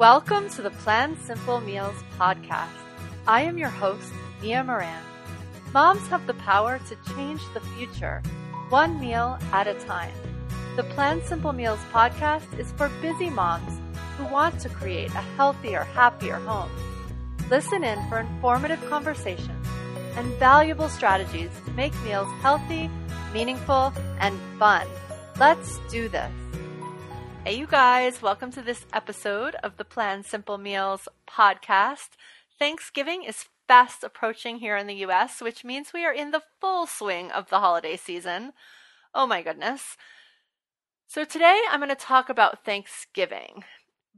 Welcome to the Plan Simple Meals podcast. I am your host, Mia Moran. Moms have the power to change the future, one meal at a time. The Plan Simple Meals podcast is for busy moms who want to create a healthier, happier home. Listen in for informative conversations and valuable strategies to make meals healthy, meaningful, and fun. Let's do this. Hey, you guys, welcome to this episode of the Plan Simple Meals podcast. Thanksgiving is fast approaching here in the US, which means we are in the full swing of the holiday season. Oh my goodness. So, today I'm going to talk about Thanksgiving.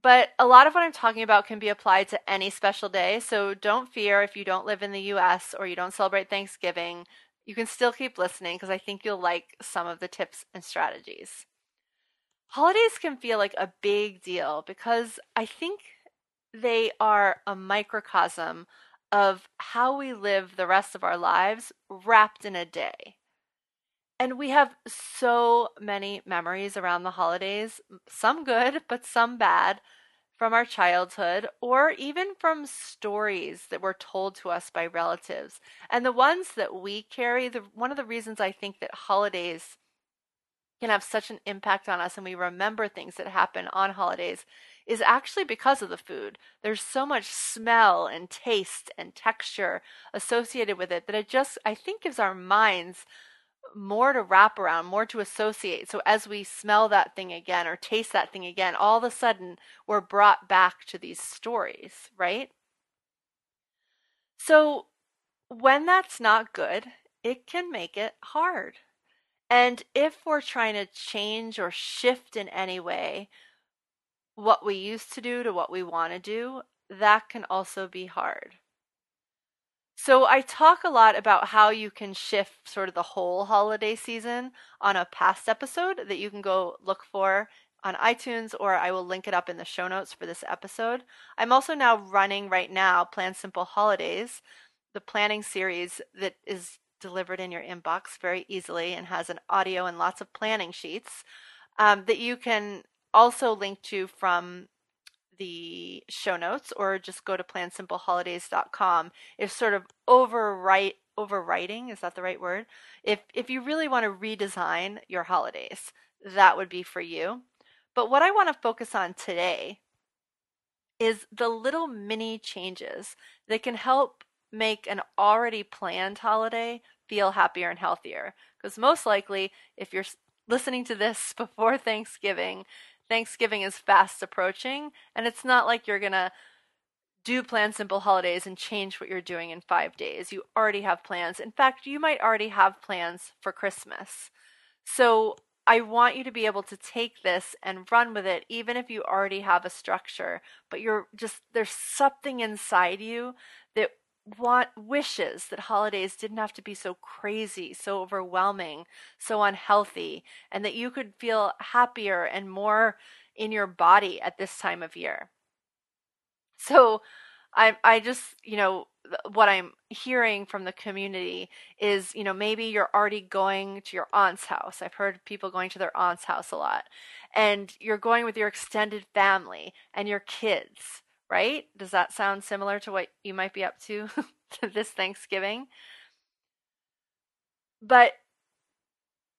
But a lot of what I'm talking about can be applied to any special day. So, don't fear if you don't live in the US or you don't celebrate Thanksgiving. You can still keep listening because I think you'll like some of the tips and strategies holidays can feel like a big deal because I think they are a microcosm of how we live the rest of our lives wrapped in a day. And we have so many memories around the holidays, some good, but some bad, from our childhood, or even from stories that were told to us by relatives. And the ones that we carry, the, one of the reasons I think that holidays can have such an impact on us and we remember things that happen on holidays is actually because of the food. There's so much smell and taste and texture associated with it that it just, I think, gives our minds more to wrap around, more to associate. So as we smell that thing again or taste that thing again, all of a sudden we're brought back to these stories, right? So when that's not good, it can make it hard. And if we're trying to change or shift in any way what we used to do to what we want to do, that can also be hard. So, I talk a lot about how you can shift sort of the whole holiday season on a past episode that you can go look for on iTunes, or I will link it up in the show notes for this episode. I'm also now running right now Plan Simple Holidays, the planning series that is delivered in your inbox very easily and has an audio and lots of planning sheets um, that you can also link to from the show notes or just go to plansimpleholidays.com if sort of overwrite overwriting is that the right word? If if you really want to redesign your holidays that would be for you. But what i want to focus on today is the little mini changes that can help make an already planned holiday feel happier and healthier. Because most likely, if you're listening to this before Thanksgiving, Thanksgiving is fast approaching, and it's not like you're going to do plan simple holidays and change what you're doing in five days. You already have plans. In fact, you might already have plans for Christmas. So I want you to be able to take this and run with it, even if you already have a structure, but you're just, there's something inside you that want wishes that holidays didn't have to be so crazy, so overwhelming, so unhealthy, and that you could feel happier and more in your body at this time of year. So I I just, you know, what I'm hearing from the community is, you know, maybe you're already going to your aunt's house. I've heard people going to their aunt's house a lot. And you're going with your extended family and your kids right? Does that sound similar to what you might be up to this Thanksgiving? But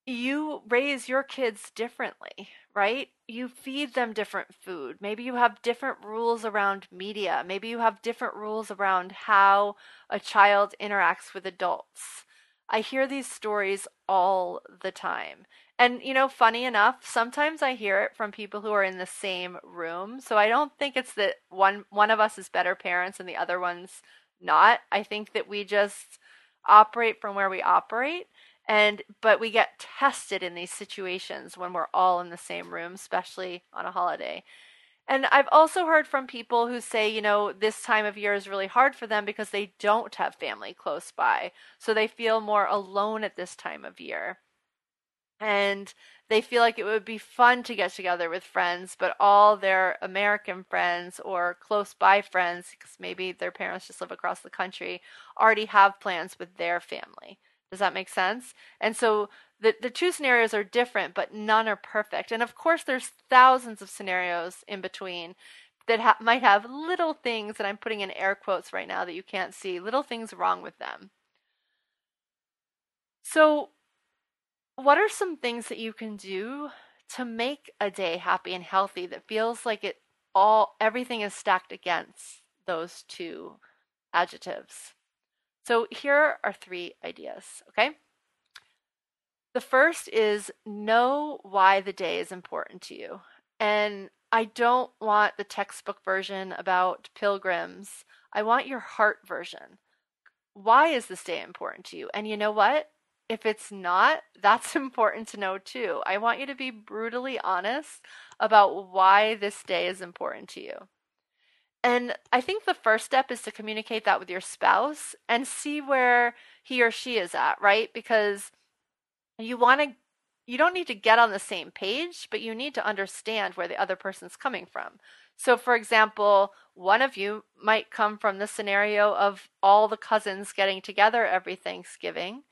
you raise your kids differently, right? You feed them different food. Maybe you have different rules around media. Maybe you have different rules around how a child interacts with adults. I hear these stories all the time. And you know, funny enough, sometimes I hear it from people who are in the same room. So I don't think it's that one one of us is better parents and the other one's not. I think that we just operate from where we operate and but we get tested in these situations when we're all in the same room, especially on a holiday. And I've also heard from people who say, you know, this time of year is really hard for them because they don't have family close by. So they feel more alone at this time of year and they feel like it would be fun to get together with friends, but all their American friends or close by friends, because maybe their parents just live across the country, already have plans with their family. Does that make sense? And so the, the two scenarios are different, but none are perfect. And of course, there's thousands of scenarios in between that ha- might have little things that I'm putting in air quotes right now that you can't see, little things wrong with them. So, what are some things that you can do to make a day happy and healthy that feels like it all everything is stacked against those two adjectives? So, here are three ideas, okay? The first is know why the day is important to you. And I don't want the textbook version about pilgrims. I want your heart version. Why is this day important to you? And you know what? If it's not, that's important to know too. I want you to be brutally honest about why this day is important to you. And I think the first step is to communicate that with your spouse and see where he or she is at, right? Because you want to you don't need to get on the same page, but you need to understand where the other person's coming from. So, for example, one of you might come from the scenario of all the cousins getting together every Thanksgiving.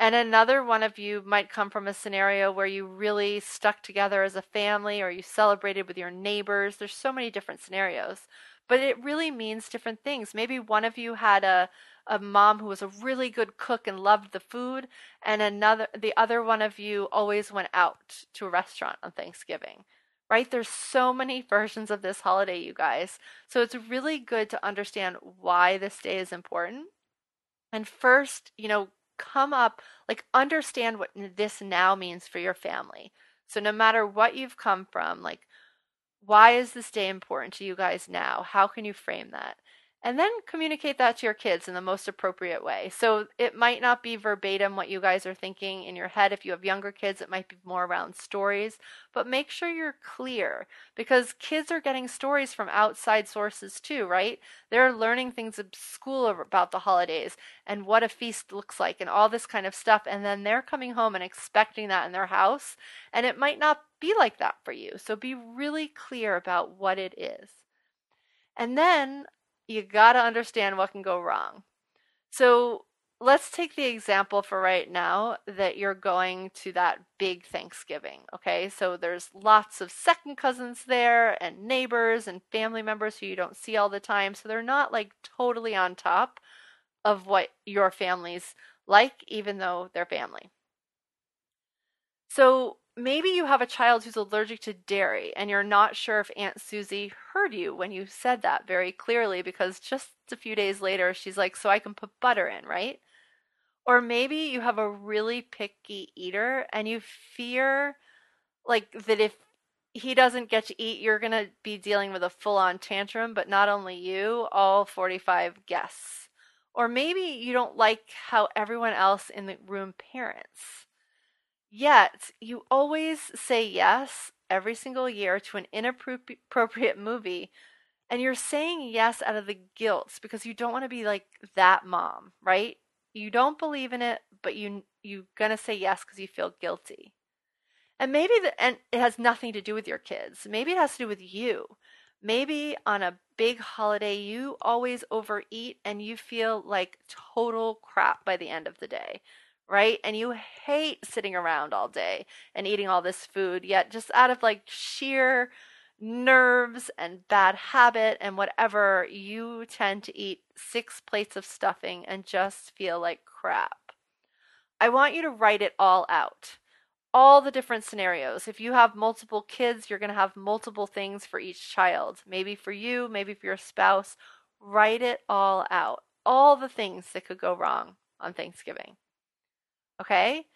And another one of you might come from a scenario where you really stuck together as a family or you celebrated with your neighbors. There's so many different scenarios, but it really means different things. Maybe one of you had a a mom who was a really good cook and loved the food, and another the other one of you always went out to a restaurant on Thanksgiving. Right? There's so many versions of this holiday, you guys. So it's really good to understand why this day is important. And first, you know, come up like understand what this now means for your family. So no matter what you've come from, like why is this day important to you guys now? How can you frame that? And then communicate that to your kids in the most appropriate way. So it might not be verbatim what you guys are thinking in your head. If you have younger kids, it might be more around stories, but make sure you're clear because kids are getting stories from outside sources too, right? They're learning things at school about the holidays and what a feast looks like and all this kind of stuff. And then they're coming home and expecting that in their house. And it might not be like that for you. So be really clear about what it is. And then you got to understand what can go wrong. So let's take the example for right now that you're going to that big Thanksgiving. Okay, so there's lots of second cousins there and neighbors and family members who you don't see all the time. So they're not like totally on top of what your family's like, even though they're family. So maybe you have a child who's allergic to dairy and you're not sure if Aunt Susie heard you when you said that very clearly because just a few days later she's like, So I can put butter in, right? Or maybe you have a really picky eater and you fear like that if he doesn't get to eat, you're going to be dealing with a full on tantrum, but not only you, all 45 guests. Or maybe you don't like how everyone else in the room parents Yet, you always say yes every single year to an inappropriate movie, and you're saying yes out of the guilt because you don't want to be like that mom, right? You don't believe in it, but you you're gonna say yes because you feel guilty. And maybe the, and it has nothing to do with your kids. Maybe it has to do with you. Maybe on a big holiday you always overeat and you feel like total crap by the end of the day right? And you hate sitting around all day and eating all this food, yet just out of like sheer nerves and bad habit and whatever, you tend to eat six plates of stuffing and just feel like crap. I want you to write it all out. All the different scenarios. If you have multiple kids, you're going to have multiple things for each child. Maybe for you, maybe for your spouse. Write it all out. All the things that could go wrong on Thanksgiving. Okay?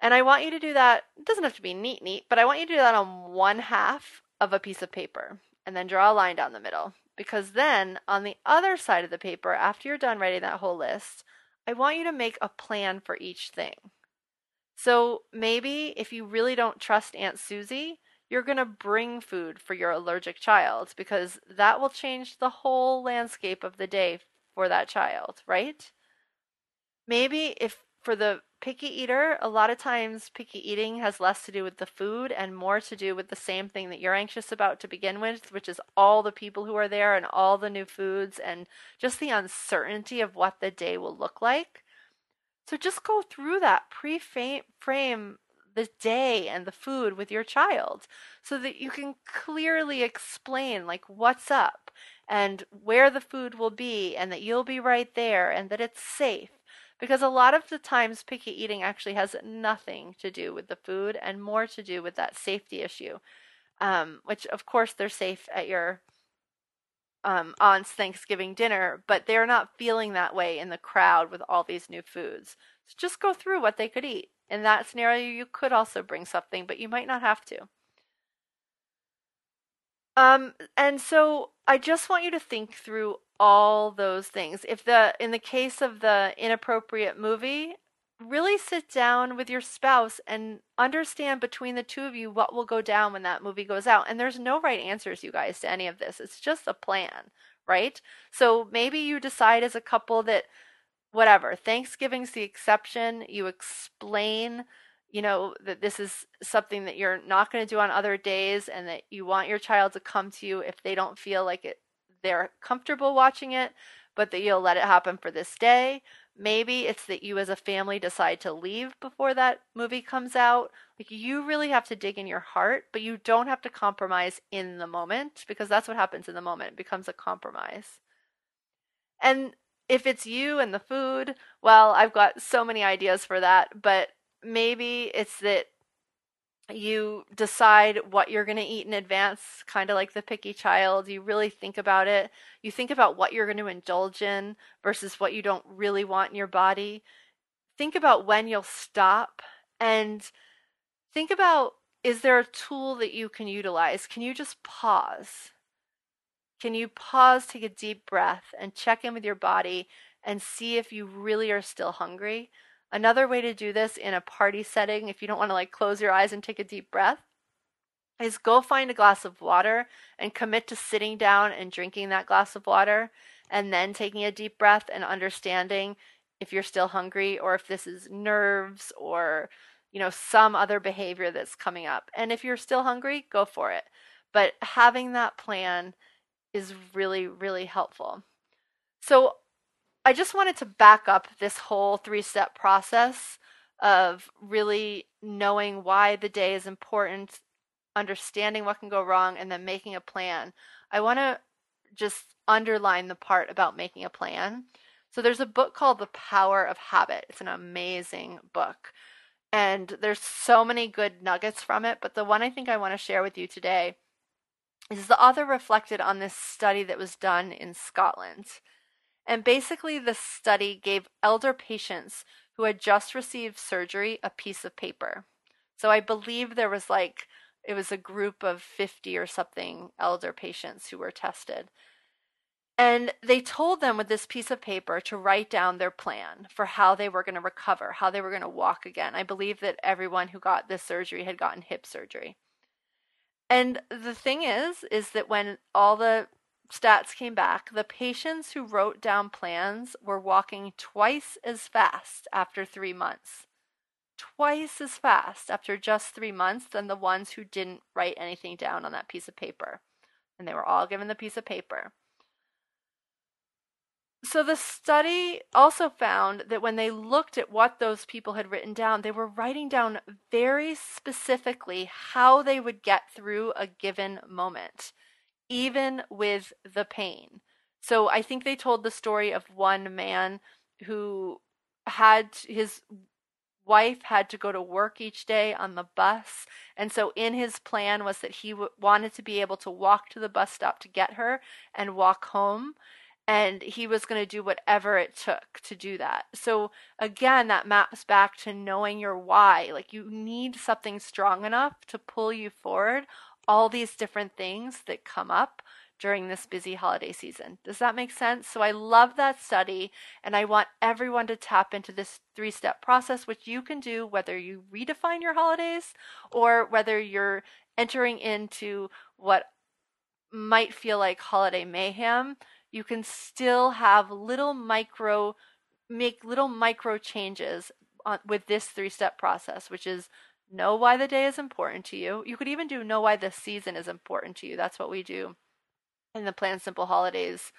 And I want you to do that. It doesn't have to be neat, neat, but I want you to do that on one half of a piece of paper and then draw a line down the middle. Because then on the other side of the paper, after you're done writing that whole list, I want you to make a plan for each thing. So maybe if you really don't trust Aunt Susie, you're going to bring food for your allergic child because that will change the whole landscape of the day for that child, right? Maybe if for the picky eater, a lot of times picky eating has less to do with the food and more to do with the same thing that you're anxious about to begin with, which is all the people who are there and all the new foods and just the uncertainty of what the day will look like. So just go through that, pre frame the day and the food with your child so that you can clearly explain like what's up and where the food will be and that you'll be right there and that it's safe because a lot of the times picky eating actually has nothing to do with the food and more to do with that safety issue um, which of course they're safe at your um, aunt's Thanksgiving dinner, but they're not feeling that way in the crowd with all these new foods. So just go through what they could eat. In that scenario, you could also bring something, but you might not have to. Um, and so I just want you to think through all those things. If the in the case of the inappropriate movie, really sit down with your spouse and understand between the two of you what will go down when that movie goes out. And there's no right answers, you guys, to any of this. It's just a plan, right? So maybe you decide as a couple that whatever, Thanksgiving's the exception. You explain, you know, that this is something that you're not going to do on other days and that you want your child to come to you if they don't feel like it they're comfortable watching it, but that you'll let it happen for this day Maybe it's that you as a family decide to leave before that movie comes out. Like you really have to dig in your heart, but you don't have to compromise in the moment because that's what happens in the moment. It becomes a compromise. And if it's you and the food, well, I've got so many ideas for that, but maybe it's that you decide what you're going to eat in advance, kind of like the picky child. You really think about it. You think about what you're going to indulge in versus what you don't really want in your body. Think about when you'll stop and think about is there a tool that you can utilize? Can you just pause? Can you pause, take a deep breath, and check in with your body and see if you really are still hungry? Another way to do this in a party setting, if you don't want to like close your eyes and take a deep breath, is go find a glass of water and commit to sitting down and drinking that glass of water and then taking a deep breath and understanding if you're still hungry or if this is nerves or you know some other behavior that's coming up. And if you're still hungry, go for it. But having that plan is really really helpful. So I just wanted to back up this whole three step process of really knowing why the day is important, understanding what can go wrong, and then making a plan. I want to just underline the part about making a plan. So there's a book called The Power of Habit. It's an amazing book. And there's so many good nuggets from it, but the one I think I want to share with you today is the author reflected on this study that was done in Scotland. And basically, the study gave elder patients who had just received surgery a piece of paper. So I believe there was like, it was a group of 50 or something elder patients who were tested. And they told them with this piece of paper to write down their plan for how they were going to recover, how they were going to walk again. I believe that everyone who got this surgery had gotten hip surgery. And the thing is, is that when all the stats came back, the patients who wrote down plans were walking twice as fast after three months. Twice as fast after just three months than the ones who didn't write anything down on that piece of paper. And they were all given the piece of paper. So the study also found that when they looked at what those people had written down, they were writing down very specifically how they would get through a given moment even with the pain. So I think they told the story of one man who had his wife had to go to work each day on the bus and so in his plan was that he w- wanted to be able to walk to the bus stop to get her and walk home and he was going to do whatever it took to do that. So again, that maps back to knowing your why. Like you need something strong enough to pull you forward all these different things that come up during this busy holiday season. Does that make sense? So I love that study and I want everyone to tap into this three step process, which you can do whether you redefine your holidays or whether you're entering into what might feel like holiday mayhem. You can still have little micro, make little micro changes on, with this three step process, which is know why the day is important to you. You could even do know why the season is important to you. That's what we do in the Plan Simple Holidays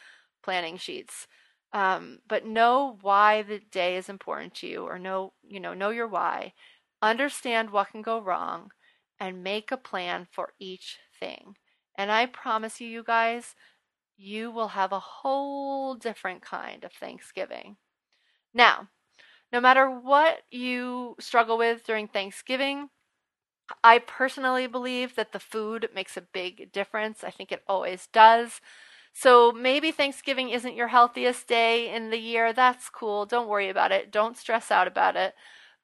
planning sheets. Um, but know why the day is important to you, or know you know know your why. understand what can go wrong, and make a plan for each thing. And I promise you, you guys, you will have a whole different kind of Thanksgiving. Now, no matter what you struggle with during Thanksgiving, I personally believe that the food makes a big difference. I think it always does. So maybe Thanksgiving isn't your healthiest day in the year. That's cool. Don't worry about it. Don't stress out about it.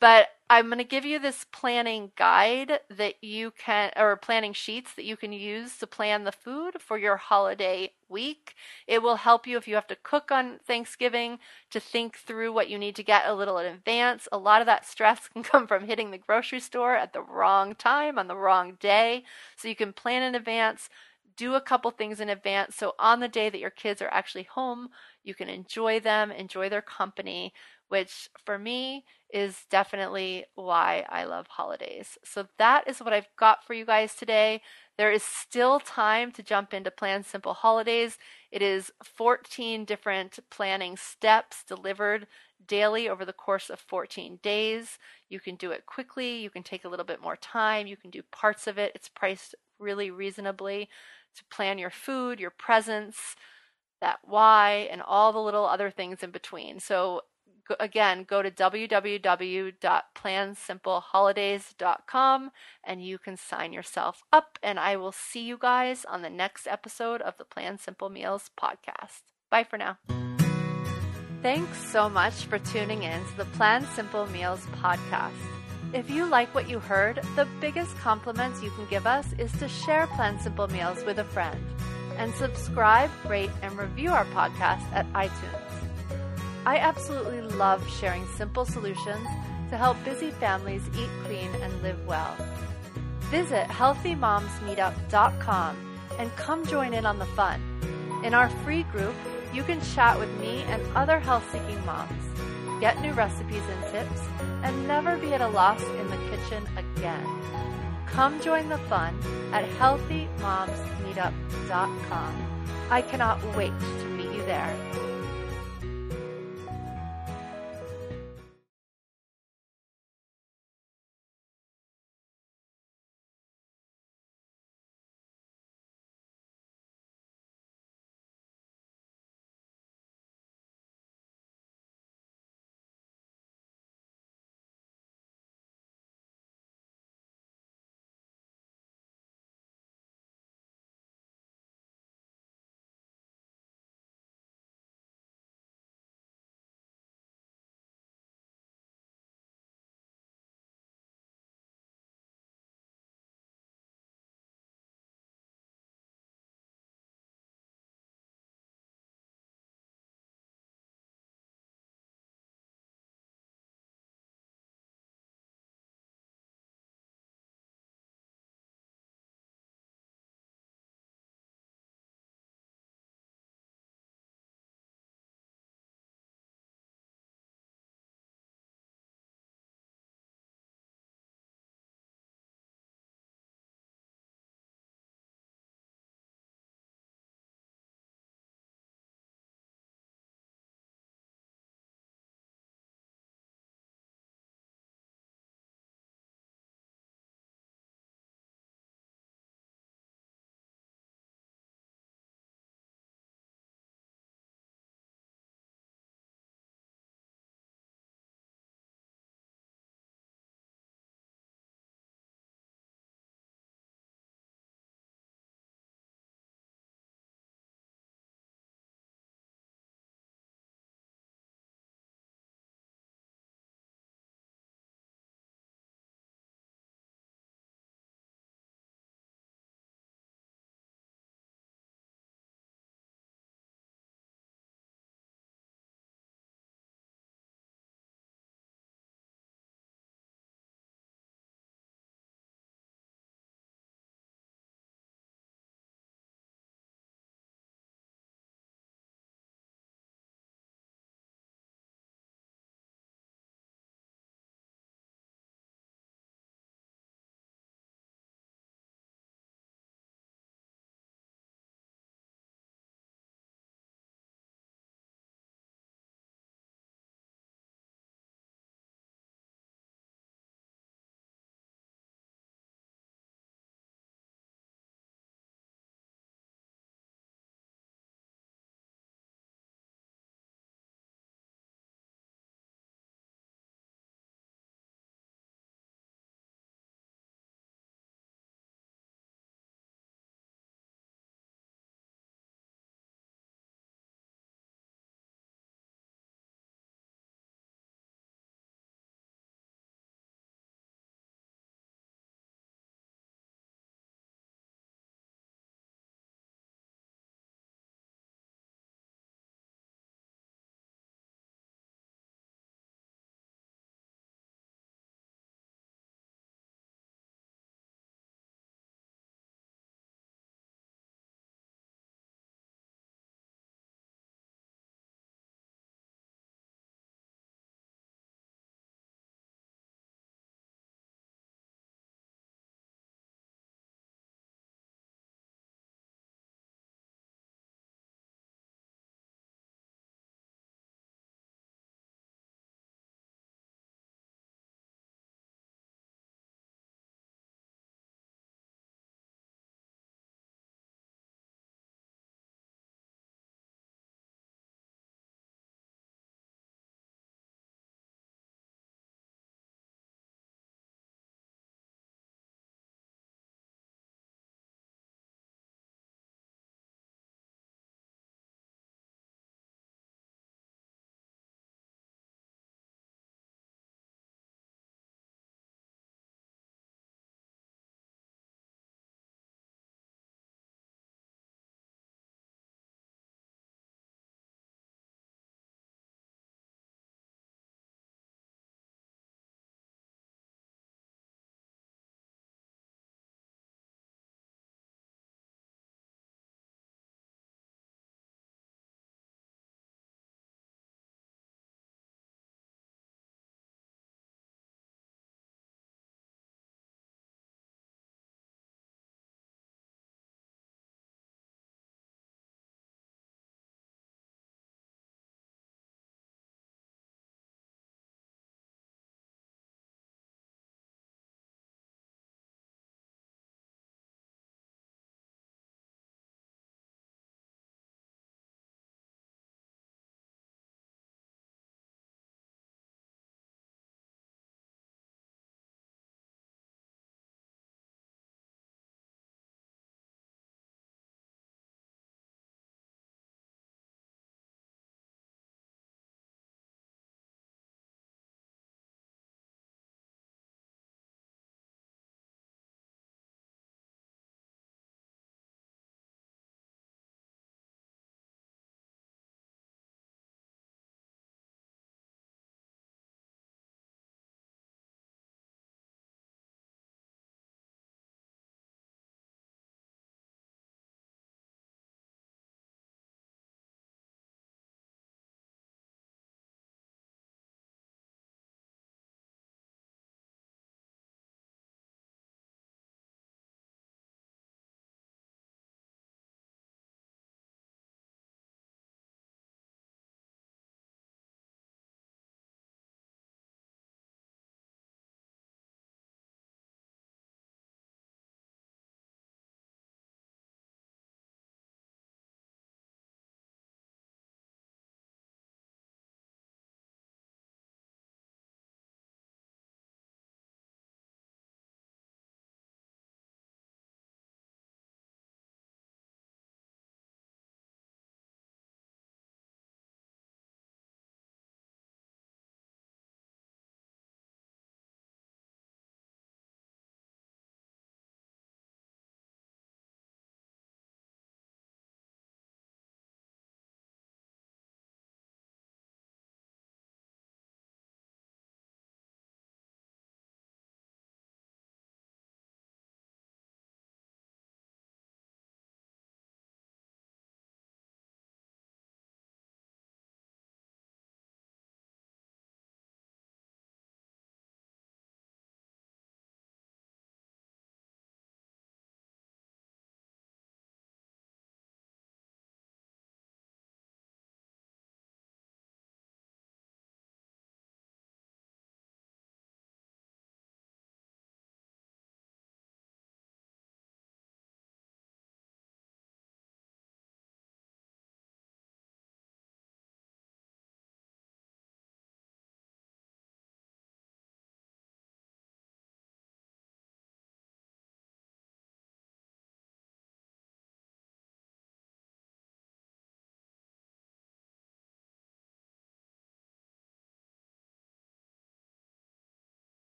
But I'm going to give you this planning guide that you can, or planning sheets that you can use to plan the food for your holiday week. It will help you if you have to cook on Thanksgiving to think through what you need to get a little in advance. A lot of that stress can come from hitting the grocery store at the wrong time on the wrong day. So you can plan in advance, do a couple things in advance. So on the day that your kids are actually home, you can enjoy them, enjoy their company, which for me is definitely why I love holidays. So that is what I've got for you guys today. There is still time to jump into Plan Simple Holidays. It is 14 different planning steps delivered daily over the course of 14 days. You can do it quickly, you can take a little bit more time, you can do parts of it. It's priced really reasonably to plan your food, your presents, that why, and all the little other things in between. So, go, again, go to www.plansimpleHolidays.com and you can sign yourself up. And I will see you guys on the next episode of the Plan Simple Meals podcast. Bye for now. Thanks so much for tuning in to the Plan Simple Meals podcast. If you like what you heard, the biggest compliments you can give us is to share Plan Simple Meals with a friend and subscribe, rate, and review our podcast at iTunes. I absolutely love sharing simple solutions to help busy families eat clean and live well. Visit healthymomsmeetup.com and come join in on the fun. In our free group, you can chat with me and other health seeking moms get new recipes and tips, and never be at a loss in the kitchen again. Come join the fun at healthymomsmeetup.com. I cannot wait to meet you there.